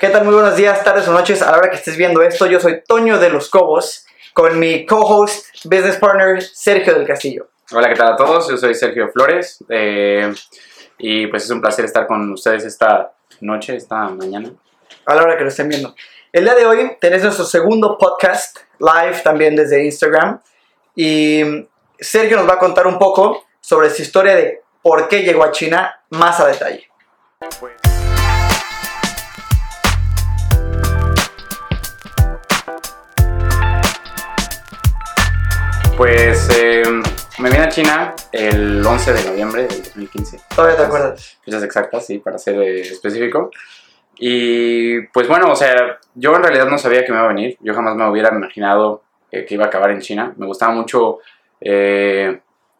¿Qué tal? Muy buenos días, tardes o noches a la hora que estés viendo esto. Yo soy Toño de los Cobos con mi co-host, business partner Sergio del Castillo. Hola, ¿qué tal a todos? Yo soy Sergio Flores eh, y pues es un placer estar con ustedes esta noche, esta mañana. A la hora que lo estén viendo. El día de hoy tenés nuestro segundo podcast live también desde Instagram y Sergio nos va a contar un poco sobre su historia de por qué llegó a China más a detalle. Pues eh, me vine a China el 11 de noviembre del 2015. ¿Todavía te acuerdas? Fechas exactas, sí, para ser eh, específico. Y pues bueno, o sea, yo en realidad no sabía que me iba a venir. Yo jamás me hubiera imaginado eh, que iba a acabar en China. Me gustaba mucho,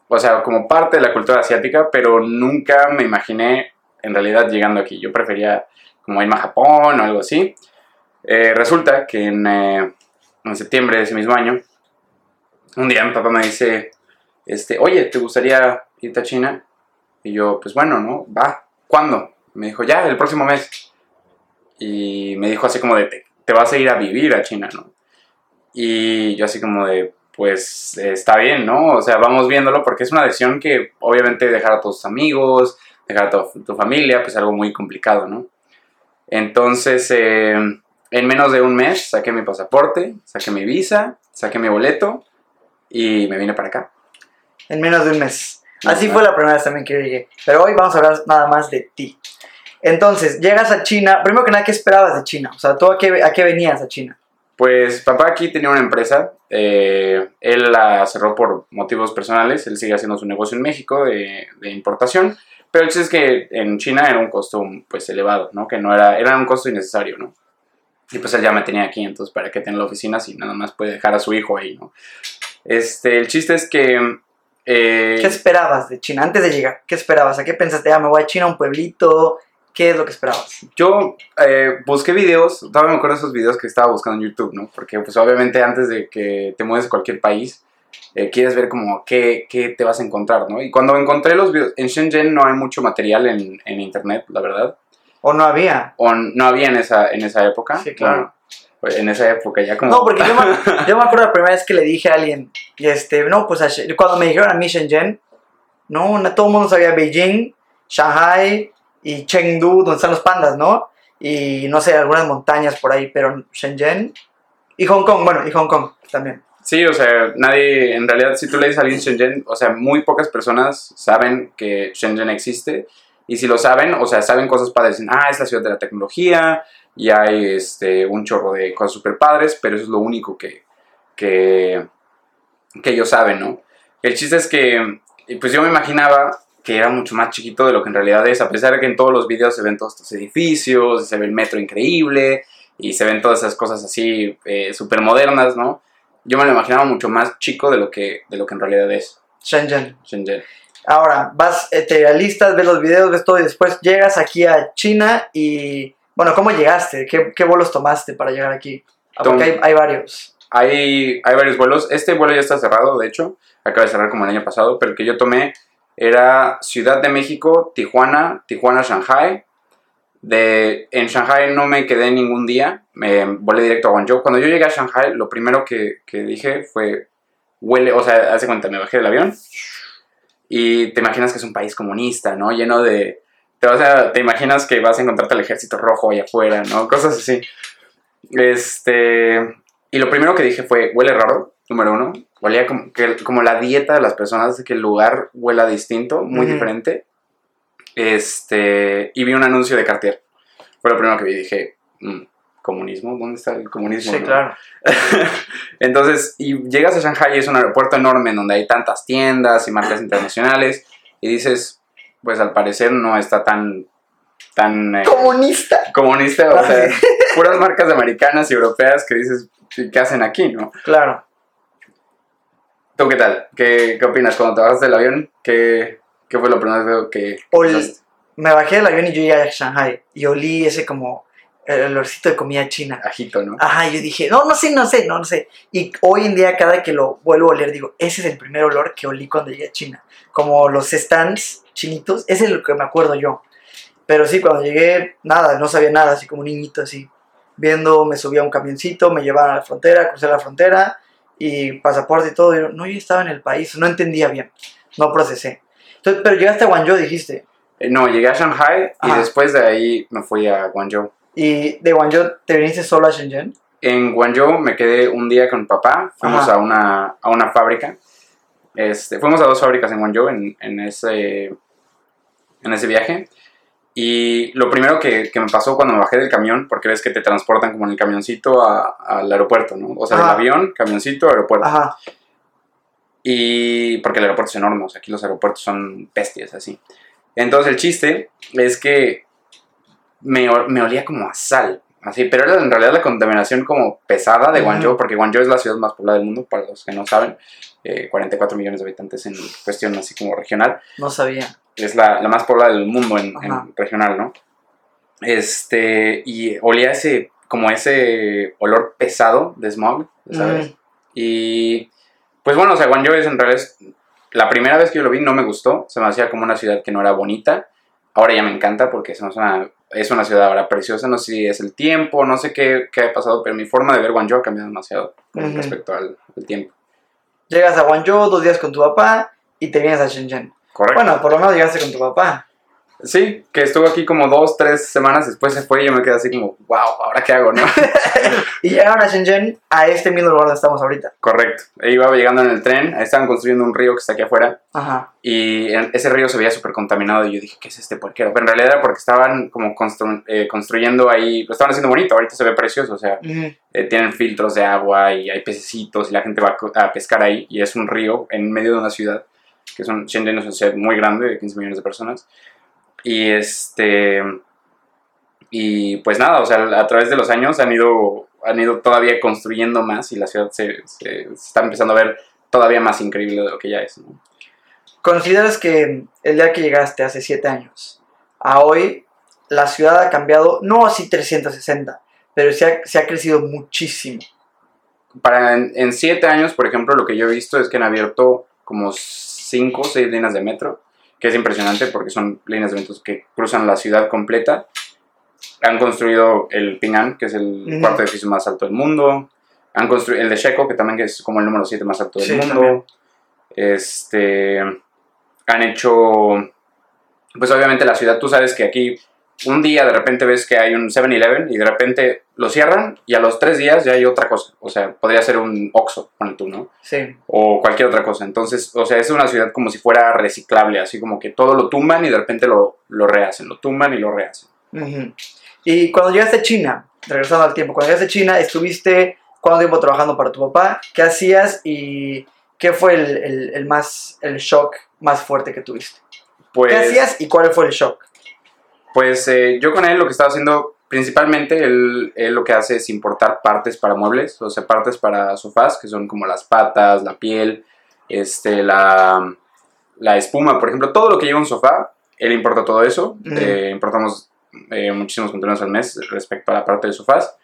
o sea, como parte de la cultura asiática, pero nunca me imaginé en realidad llegando aquí. Yo prefería como irme a Japón o algo así. Resulta que en, en septiembre de ese mismo año, un día mi papá me dice, este, oye, ¿te gustaría irte a China? Y yo, pues bueno, ¿no? Va. ¿Cuándo? Me dijo, ya, el próximo mes. Y me dijo así como de, te, te vas a ir a vivir a China, ¿no? Y yo así como de, pues está bien, ¿no? O sea, vamos viéndolo porque es una decisión que obviamente dejar a tus amigos, dejar a tu, tu familia, pues algo muy complicado, ¿no? Entonces, eh, en menos de un mes saqué mi pasaporte, saqué mi visa, saqué mi boleto y me vine para acá. En menos de un mes. Así Ajá. fue la primera vez también que yo llegué. Pero hoy vamos a hablar nada más de ti. Entonces, llegas a China. Primero que nada, ¿qué esperabas de China? O sea, ¿tú a qué, a qué venías a China? Pues papá aquí tenía una empresa, eh, él la cerró por motivos personales, él sigue haciendo su negocio en México de, de importación, pero el chiste es que en China era un costo pues elevado, ¿no? Que no era, era un costo innecesario, ¿no? Y pues él ya me tenía aquí, entonces para qué tener la oficina si nada más puede dejar a su hijo ahí, ¿no? Este, el chiste es que... eh, ¿Qué esperabas de China antes de llegar? ¿Qué esperabas? ¿A qué pensaste? Ah, me voy a China, a un pueblito. ¿Qué es lo que esperabas? Yo eh, busqué videos, todavía me acuerdo de esos videos que estaba buscando en YouTube, ¿no? Porque pues obviamente antes de que te mueves a cualquier país, eh, quieres ver como qué, qué te vas a encontrar, ¿no? Y cuando encontré los videos, en Shenzhen no hay mucho material en, en internet, la verdad. ¿O no había? O no había en esa, en esa época. Sí, claro. Bueno, en esa época ya como... No, porque yo me, yo me acuerdo la primera vez que le dije a alguien, y este, no, pues a cuando me dijeron a mí Shenzhen, no, no todo el mundo sabía Beijing, Shanghai y Chengdu, donde están los pandas, ¿no? Y no sé, algunas montañas por ahí, pero Shenzhen y Hong Kong, bueno, y Hong Kong también. Sí, o sea, nadie, en realidad, si tú le dices a alguien Shenzhen, o sea, muy pocas personas saben que Shenzhen existe. Y si lo saben, o sea, saben cosas padres. Dicen, ah, es la ciudad de la tecnología y hay este, un chorro de cosas super padres, pero eso es lo único que, que, que ellos saben, ¿no? El chiste es que, pues yo me imaginaba que era mucho más chiquito de lo que en realidad es, a pesar de que en todos los videos se ven todos estos edificios, se ve el metro increíble y se ven todas esas cosas así eh, súper modernas, ¿no? Yo me lo imaginaba mucho más chico de lo que, de lo que en realidad es Shenzhen. Shenzhen. Ahora, vas, eh, te alistas, ves los videos, ves todo y después llegas aquí a China y, bueno, ¿cómo llegaste? ¿Qué, qué vuelos tomaste para llegar aquí? Ah, porque hay, varios. Hay, hay varios vuelos. Este vuelo ya está cerrado, de hecho. Acaba de cerrar como el año pasado. Pero el que yo tomé era Ciudad de México, Tijuana, Tijuana, Shanghai. De, en Shanghai no me quedé ningún día. Me volé directo a Guangzhou. Cuando yo llegué a Shanghai, lo primero que, que dije fue, huele, o sea, hace cuenta, me bajé del avión. Y te imaginas que es un país comunista, ¿no? Lleno de... Te, vas a- te imaginas que vas a encontrarte al ejército rojo allá afuera, ¿no? Cosas así. Este... Y lo primero que dije fue, huele raro, número uno. Olía como, que, como la dieta de las personas, que el lugar huela distinto, muy diferente. Este, y vi un anuncio de Cartier. Fue lo primero que vi. Dije, "Mm, ¿comunismo? ¿Dónde está el comunismo? Sí, no?". claro. Entonces, y llegas a Shanghai, es un aeropuerto enorme en donde hay tantas tiendas y marcas internacionales. Y dices, pues al parecer no está tan, tan eh, Comunista. comunista. O sea, puras marcas americanas y europeas que dices, ¿qué hacen aquí, no? Claro. ¿Tú qué tal? ¿Qué, qué opinas? Cuando te bajaste del avión, ¿qué, qué fue lo primero que Ol-? Me bajé del avión y yo llegué a Shanghai y olí ese como el olorcito de comida china. Ajito, ¿no? Ajá, yo dije, no, no sé, no sé, no, no sé. Y hoy en día, cada que lo vuelvo a oler, digo, ese es el primer olor que olí cuando llegué a China. Como los stands chinitos, ese es lo que me acuerdo yo. Pero sí, cuando llegué, nada, no sabía nada, así como un niñito, así. Viendo, me subía a un camioncito, me llevaban a la frontera, crucé la frontera y pasaporte y todo. Y yo, no, yo estaba en el país, no entendía bien, no procesé. Entonces, pero llegaste a Guangzhou, dijiste. Eh, no, llegué a Shanghai y Ajá. después de ahí me fui a Guangzhou. Y de Guangzhou, ¿te viniste solo a Shenzhen? En Guangzhou me quedé un día con papá, fuimos Ajá. a una, a una fábrica. Este, fuimos a dos fábricas en Guangzhou en, en, ese, en ese viaje. Y lo primero que, que me pasó cuando me bajé del camión, porque ves que te transportan como en el camioncito a- al aeropuerto, ¿no? O sea, del Ajá. avión, camioncito, aeropuerto. Ajá. Y porque el aeropuerto es enorme, o sea, aquí los aeropuertos son bestias, así. Entonces el chiste es que me, ol- me olía como a sal, así, pero era en realidad la contaminación como pesada de. Guangzhou, porque Guangzhou es la ciudad más poblada del mundo, para los que no saben, eh, 44 millones de habitantes en cuestión así como regional, No sabía. es la, la más poblada del mundo en, regional, ¿no? Este, y olía ese, como ese olor pesado de smog, ¿sabes? Ujú. Y pues bueno, o sea, Guangzhou es en realidad la primera vez que yo lo vi no me gustó, se me hacía como una ciudad que no era bonita. Ahora ya me encanta porque es una, es una ciudad ahora preciosa, no sé si es el tiempo, no sé qué, qué ha pasado, pero mi forma de ver Guangzhou ha cambiado demasiado Ujú. respecto al, al tiempo. Llegas a Guangzhou dos días con tu papá y te vienes a Shenzhen. Correcto. Bueno, por lo menos llegaste con tu papá. Sí, que estuvo aquí como dos, tres semanas, después se fue y yo me quedé así como, wow, ¿ahora qué hago, no? Y llegaron a Shenzhen, a este mismo lugar donde estamos ahorita. Correcto. E iba llegando en el tren, estaban construyendo un río que está aquí afuera Ajá. y ese río se veía súper contaminado y yo dije, ¿qué es este porquero? Pero en realidad era porque estaban como constru- eh, construyendo ahí, lo estaban haciendo bonito, ahorita se ve precioso, o sea, Ujú. eh, tienen filtros de agua y hay pececitos y la gente va a pescar ahí y es un río en medio de una ciudad, que es un, Shenzhen es una ciudad muy grande de 15 millones de personas. Y este... Y pues nada, o sea, a través de los años han ido, han ido todavía construyendo más y la ciudad se, se- se está empezando a ver todavía más increíble de lo que ya es. ¿no? ¿Consideras que el día que llegaste hace siete años a hoy la ciudad ha cambiado, no así 360, pero se ha, se ha crecido muchísimo? Para en, en siete años, por ejemplo, lo que yo he visto es que han abierto como cinco o seis líneas de metro, que es impresionante porque son líneas de metro que cruzan la ciudad completa. Han construido el Ping An, que es el cuarto edificio más alto del mundo. Han construido el de Sheco, que también es como el número 7 más alto del Sí, mundo. también. Este, han hecho, pues obviamente la ciudad, tú sabes que aquí un día de repente ves que hay un 7-Eleven y de repente lo cierran y a los tres días ya hay otra cosa. O sea, podría ser un Oxxo, pon tú, ¿no? Sí. O cualquier otra cosa. Entonces, o sea, es una ciudad como si fuera reciclable, así como que todo lo tumban y de repente lo, lo rehacen, lo tumban y lo rehacen. Y cuando llegaste a China, regresando al tiempo, cuando llegaste a China, estuviste cuánto tiempo trabajando para tu papá, qué hacías y qué fue el, el- el más, el shock más fuerte que tuviste. Pues, ¿Qué hacías y cuál fue el shock? Pues eh, yo con él lo que estaba haciendo, principalmente, él, él lo que hace es importar partes para muebles, o sea, partes para sofás, que son como las patas, la piel, este, la, la espuma, por ejemplo, todo lo que lleva un sofá, él importa todo eso. Eh, importamos eh, muchísimos contenedores al mes respecto a la parte de sofás.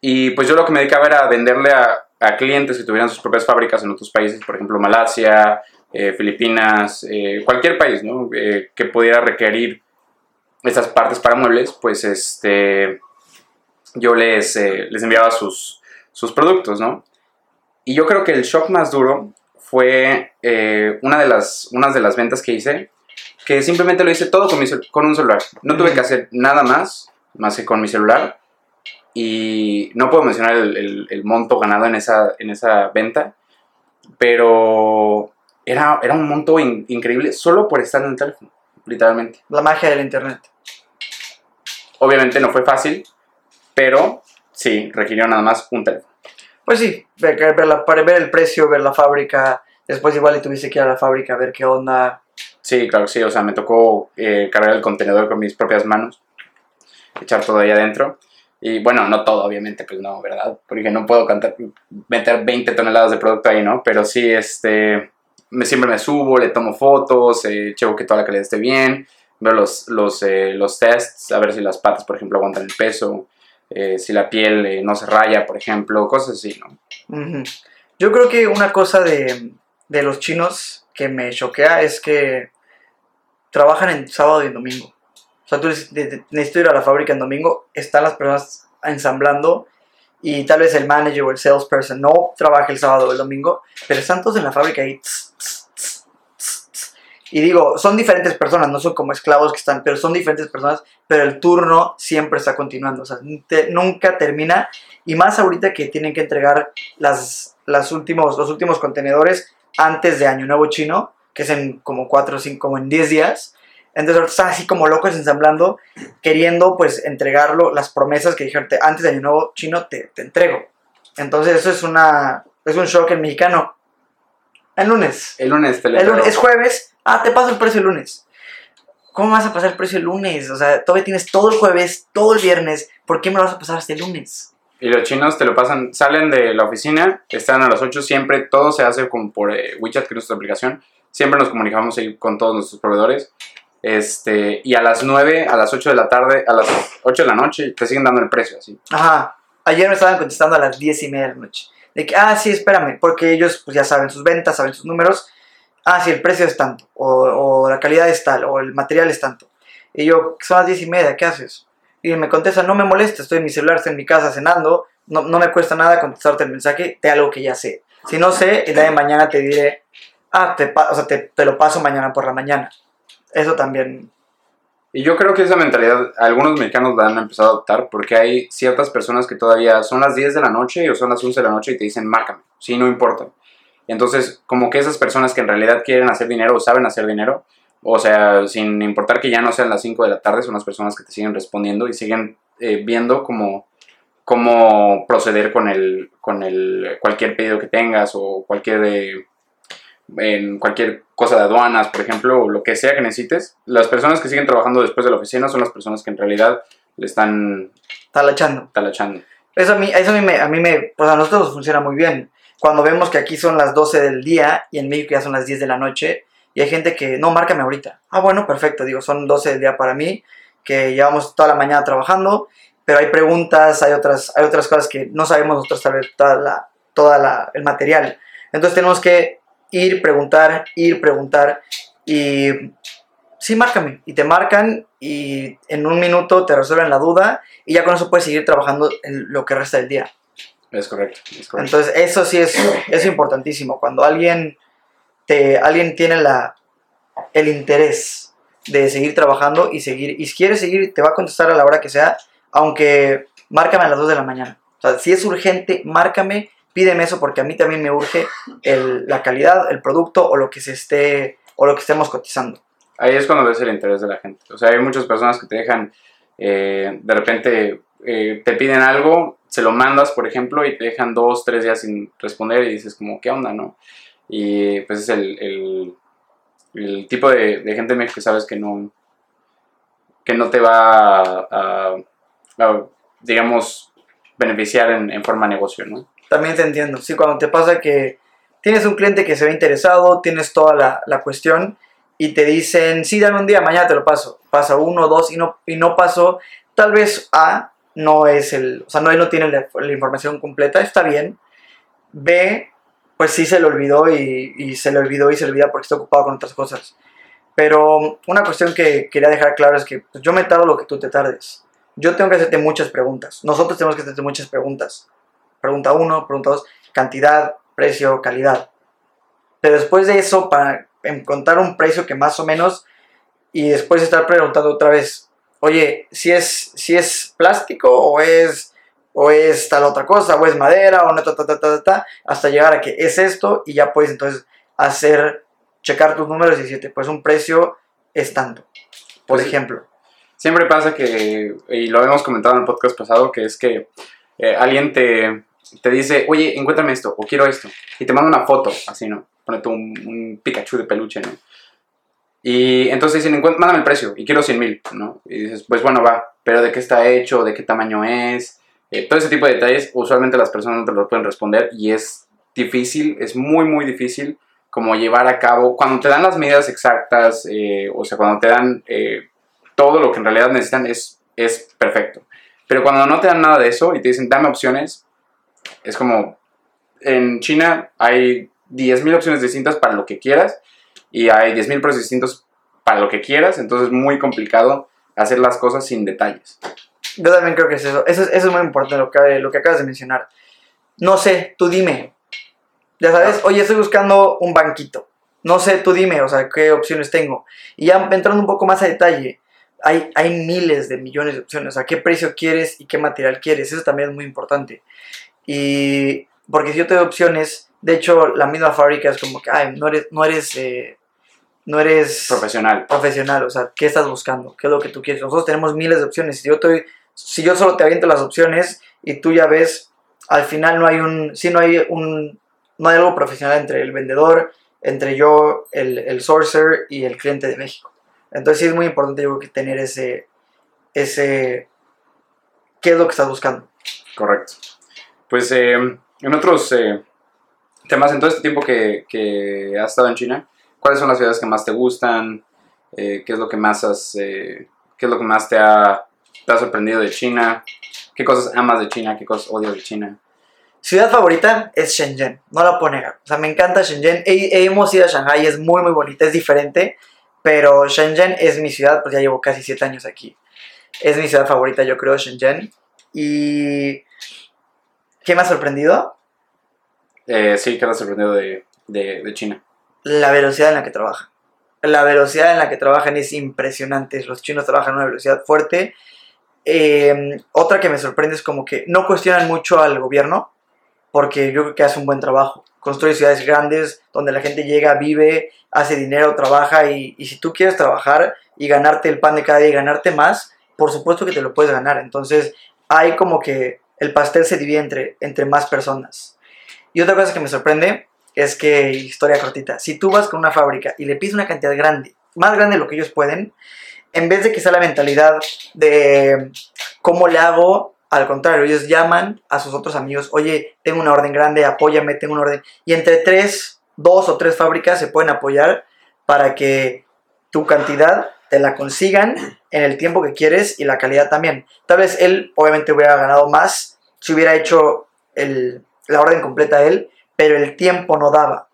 Y pues yo lo que me dedicaba era venderle a, a clientes que tuvieran sus propias fábricas en otros países, por ejemplo, Malasia, eh, Filipinas, cualquier país, ¿no? Que pudiera requerir estas partes para muebles, pues este, yo les, eh, les enviaba sus, sus productos, ¿no? Y yo creo que el shock más duro fue eh, una, de las, unas de las ventas que hice, que simplemente lo hice todo con, mi con un celular. No tuve que hacer nada más, más que con mi celular. Y no puedo mencionar el, el- el monto ganado en esa, en esa venta, pero era, era un monto in- increíble solo por estar en el teléfono, literalmente. La magia del internet. Obviamente no fue fácil, pero sí, requirió nada más un teléfono. Pues sí, ver, ver la- para ver el precio, ver la fábrica, después igual y tuviste que ir a la fábrica a ver qué onda. Sí, claro sí, o sea, me tocó eh, cargar el contenedor con mis propias manos, echar todo ahí adentro. Y bueno, no todo, obviamente, pues no, ¿verdad? Porque no puedo cantar, meter 20 toneladas de producto ahí, ¿no? Pero sí, este, me, siempre me subo, le tomo fotos, eh, checo que toda la calidad esté bien, veo los, los, eh, los tests, a ver si las patas, por ejemplo, aguantan el peso, eh, si la piel eh, no se raya, por ejemplo, cosas así, ¿no? Ujú. Yo creo que una cosa de, de los chinos que me choquea es que trabajan en sábado y en domingo. O sea, tú dices, "Ne- ne- necesito ir a la fábrica en domingo, están las personas ensamblando y tal vez el manager o el salesperson no trabaja el sábado o el domingo, pero están todos en la fábrica tss, tss. Y digo, son diferentes personas, no son como esclavos que están, pero son diferentes personas, pero el turno siempre está continuando, o sea, nunca termina. Y más ahorita que tienen que entregar las, las últimos, los últimos contenedores antes de Año Nuevo Chino, que es en como 4 o 5, como en 10 días. Entonces ahorita están así como locos ensamblando, queriendo pues entregarlo, las promesas que dijeron "Te- antes de Año Nuevo Chino te, te entrego. Entonces eso es una es un shock en mexicano. El lunes. El lunes te lo El lunes es jueves. Ah, te paso el precio el lunes. ¿Cómo vas a pasar el precio el lunes? O sea, todavía tienes todo el jueves, todo el viernes. ¿Por qué me lo vas a pasar hasta el lunes? Y los chinos te lo pasan, salen de la oficina, están a las 8 siempre, todo se hace como por eh, WeChat, que es nuestra aplicación. Siempre nos comunicamos ahí con todos nuestros proveedores. Este, y a las 9, a las 8 de la tarde, a las 8 de la noche, te siguen dando el precio, así. Ajá. Ayer me estaban contestando a las 10 y media de la noche. De que, ah, sí, espérame, porque ellos pues ya saben sus ventas, saben sus números. Ah, sí, el precio es tanto, o, la calidad es tal, o el material es tanto. Y yo, son las 10 y media, ¿qué haces? Y me contesta, no me molesta, estoy en mi celular, estoy en mi casa cenando, no, no me cuesta nada contestarte el mensaje de algo que ya sé. Si no sé, el día de mañana te diré, ah, te, o sea, te, te lo paso mañana por la mañana. Eso también, Y yo creo que esa mentalidad algunos mexicanos la han empezado a adoptar porque hay ciertas personas que todavía son las 10 de la noche o son las 11 de la noche y te dicen, márcame, sí, no importa. Entonces, como que esas personas que en realidad quieren hacer dinero o saben hacer dinero, o sea, sin importar que ya no sean las 5 de la tarde, son las personas que te siguen respondiendo y siguen eh, viendo cómo, cómo proceder con, el, con el, cualquier pedido que tengas o cualquier... eh, en cualquier cosa de aduanas, por ejemplo, o lo que sea que necesites, las personas que siguen trabajando después de la oficina son las personas que en realidad le están talachando. talachando. Eso a mí, eso a mí me, a mí me, pues a nosotros nos funciona muy bien. Cuando vemos que aquí son las 12 del día y en México ya son las 10 de la noche y hay gente que, no, márcame ahorita. Ah, bueno, perfecto, digo, son 12 del día para mí, que llevamos toda la mañana trabajando, pero hay preguntas, hay otras, hay otras cosas que no sabemos nosotros saber toda la, toda la, el material. Entonces tenemos que ir, preguntar, ir, preguntar y sí, márcame. Y te marcan y en un minuto te resuelven la duda y ya con eso puedes seguir trabajando en lo que resta del día. Es correcto, es correcto. Entonces, eso sí es, es importantísimo. Cuando alguien, te, alguien tiene la, el interés de seguir trabajando y seguir, y si quiere seguir, te va a contestar a la hora que sea, aunque márcame a las 2 de la mañana. O sea, si es urgente, márcame, pídeme eso porque a mí también me urge el- la calidad, el producto o lo que se esté, o lo que estemos cotizando. Ahí es cuando ves el interés de la gente. O sea, hay muchas personas que te dejan, eh, de repente eh, te piden algo, se lo mandas, por ejemplo, y te dejan dos, tres días sin responder y dices como, ¿qué onda, no? Y pues es el, el, el tipo de, de gente que sabes que no, que no te va a, a- a, digamos, beneficiar en, en forma de negocio, ¿no? También te entiendo. Sí, cuando te pasa que tienes un cliente que se ve interesado, tienes toda la, la cuestión y te dicen, sí, dame un día, mañana te lo paso. Pasa uno, dos y no, y no pasó. Tal vez A no es el, o sea, no, él no tiene la, información completa, está bien. B, pues sí se le olvidó y, y se le olvidó y se le olvida porque está ocupado con otras cosas. Pero una cuestión que quería dejar claro es que pues, yo me tardo lo que tú te tardes. Yo tengo que hacerte muchas preguntas. Nosotros tenemos que hacerte muchas preguntas. Pregunta 1, pregunta 2, cantidad, precio, calidad. Pero después de eso, para encontrar un precio que más o menos, y después estar preguntando otra vez, oye, si es, si es plástico o es, o es tal otra cosa, o es madera, o no, ta, ta, ta, ta, ta, ta, hasta llegar a que es esto, y ya puedes entonces hacer, checar tus números y decirte, pues un precio es tanto, por Pues, ejemplo. Siempre pasa que, y lo hemos comentado en el podcast pasado, que es que eh, alguien te, te dice, oye, encuéntrame esto, o quiero esto, y te manda una foto, así, ¿no? Ponete un, un Pikachu de peluche, ¿no? Y entonces dicen, "Encuent- mándame el precio, y quiero 100 mil, ¿no? Y dices, pues bueno, va, pero ¿de qué está hecho? ¿De qué tamaño es? Eh, todo ese tipo de detalles, usualmente las personas no te lo pueden responder, y es difícil, es muy, muy difícil como llevar a cabo, cuando te dan las medidas exactas, eh, o sea, cuando te dan... eh, todo lo que en realidad necesitan es, es perfecto. Pero cuando no te dan nada de eso y te dicen, dame opciones, es como, en China hay 10.000 opciones distintas para lo que quieras y hay 10.000 precios distintos para lo que quieras, entonces es muy complicado hacer las cosas sin detalles. Yo también creo que es eso. Eso es, eso es muy importante lo que, lo que acabas de mencionar. No sé, tú dime. Ya sabes, oye, estoy buscando un banquito. No sé, tú dime, o sea, qué opciones tengo. Y ya entrando un poco más a detalle, hay, hay miles de millones de opciones. O sea, qué precio quieres y qué material quieres. Eso también es muy importante. Y porque si yo te doy opciones, de hecho, la misma fábrica es como que, ay, no eres, no eres, eh, no eres Profesional. profesional. O sea, ¿qué estás buscando? ¿Qué es lo que tú quieres? Nosotros tenemos miles de opciones. Si yo, te, si yo solo te aviento las opciones y tú ya ves, al final no hay un, sí no hay un, no hay algo profesional entre el vendedor, entre yo, el, el sourcer y el cliente de México. Entonces sí es muy importante yo creo que tener ese, ese, qué es lo que estás buscando. Correcto. Pues eh, en otros eh, temas, en todo este tiempo que, que has estado en China, ¿cuáles son las ciudades que más te gustan? Eh, ¿Qué es lo que más has, eh, qué es lo que más te ha, te ha sorprendido de China? ¿Qué cosas amas de China? ¿Qué cosas odias de China? Ciudad favorita es Shenzhen, no la puedo negar. O sea, me encanta Shenzhen. He- hemos ido a Shanghai, es muy, muy bonita, es diferente. Pero Shenzhen es mi ciudad, pues ya llevo casi siete años aquí. Es mi ciudad favorita, yo creo, Shenzhen. Y. ¿Qué me ha sorprendido? Eh, sí, ¿qué te ha sorprendido de, de, de China? La velocidad en la que trabajan. La velocidad en la que trabajan es impresionante. Los chinos trabajan a una velocidad fuerte. Eh, otra que me sorprende es como que no cuestionan mucho al gobierno, porque yo creo que hace un buen trabajo. Construye ciudades grandes donde la gente llega, vive, hace dinero, trabaja y, y si tú quieres trabajar y ganarte el pan de cada día y ganarte más, por supuesto que te lo puedes ganar. Entonces hay como que el pastel se divide entre, entre más personas. Y otra cosa que me sorprende es que, historia cortita, si tú vas con una fábrica y le pides una cantidad grande, más grande de lo que ellos pueden, en vez de que sea la mentalidad de cómo le hago, al contrario, ellos llaman a sus otros amigos, oye, tengo una orden grande, apóyame, tengo una orden. Y entre tres, dos o tres fábricas se pueden apoyar para que tu cantidad te la consigan en el tiempo que quieres y la calidad también. Tal vez él obviamente hubiera ganado más si hubiera hecho el, la orden completa él, pero el tiempo no daba.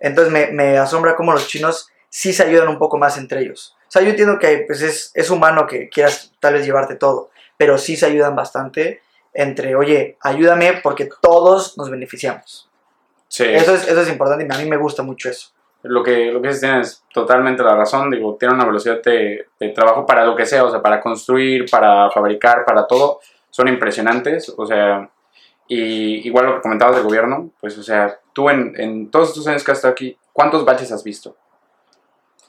Entonces me, me asombra cómo los chinos sí se ayudan un poco más entre ellos. O sea, yo entiendo que pues, es, es humano que quieras tal vez llevarte todo, pero sí se ayudan bastante entre, oye, ayúdame porque todos nos beneficiamos. Sí. Eso es, eso es importante y a mí me gusta mucho eso. Lo que, lo que dices tienes totalmente la razón, digo, tiene una velocidad de, trabajo para lo que sea, o sea, para construir, para fabricar, para todo, son impresionantes, o sea, y igual lo que comentabas del gobierno, pues, o sea, tú en, en todos estos años que has estado aquí, ¿cuántos baches has visto?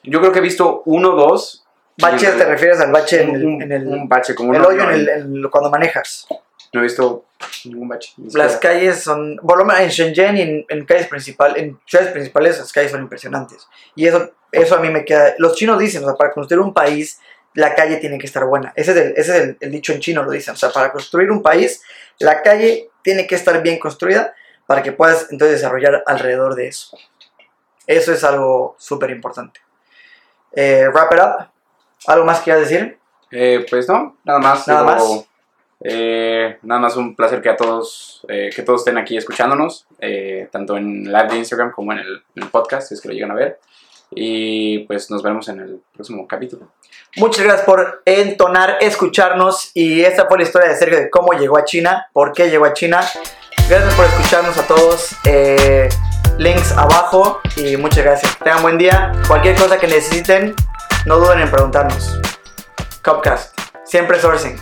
Yo creo que he visto uno, dos. Baches, te refieres al bache en el, en el, un bache como el hoyo en el, en cuando manejas. No he visto ningún bache. Las calles son, por lo menos en Shenzhen y en, en calles principales, en ciudades principales, las calles son impresionantes. Y eso, eso a mí me queda. Los chinos dicen, o sea, para construir un país, la calle tiene que estar buena. Ese es el, ese es el, el dicho en chino, lo dicen. O sea, para construir un país, la calle tiene que estar bien construida para que puedas entonces desarrollar alrededor de eso. Eso es algo súper importante. Eh, wrap it up. ¿Algo más que decir? Eh, pues no, nada más. Nada digo, más. eh, nada más un placer que a todos, eh, que todos estén aquí escuchándonos, eh, tanto en live de Instagram como en el, en el podcast, si es que lo llegan a ver. Y pues nos veremos en el próximo capítulo. Muchas gracias por entonar, escucharnos y esta fue la historia de Sergio de cómo llegó a China, por qué llegó a China. Gracias por escucharnos a todos. eh, links abajo y muchas gracias. Tengan buen día. Cualquier cosa que necesiten, no duden en preguntarnos. Copcast, siempre sourcing.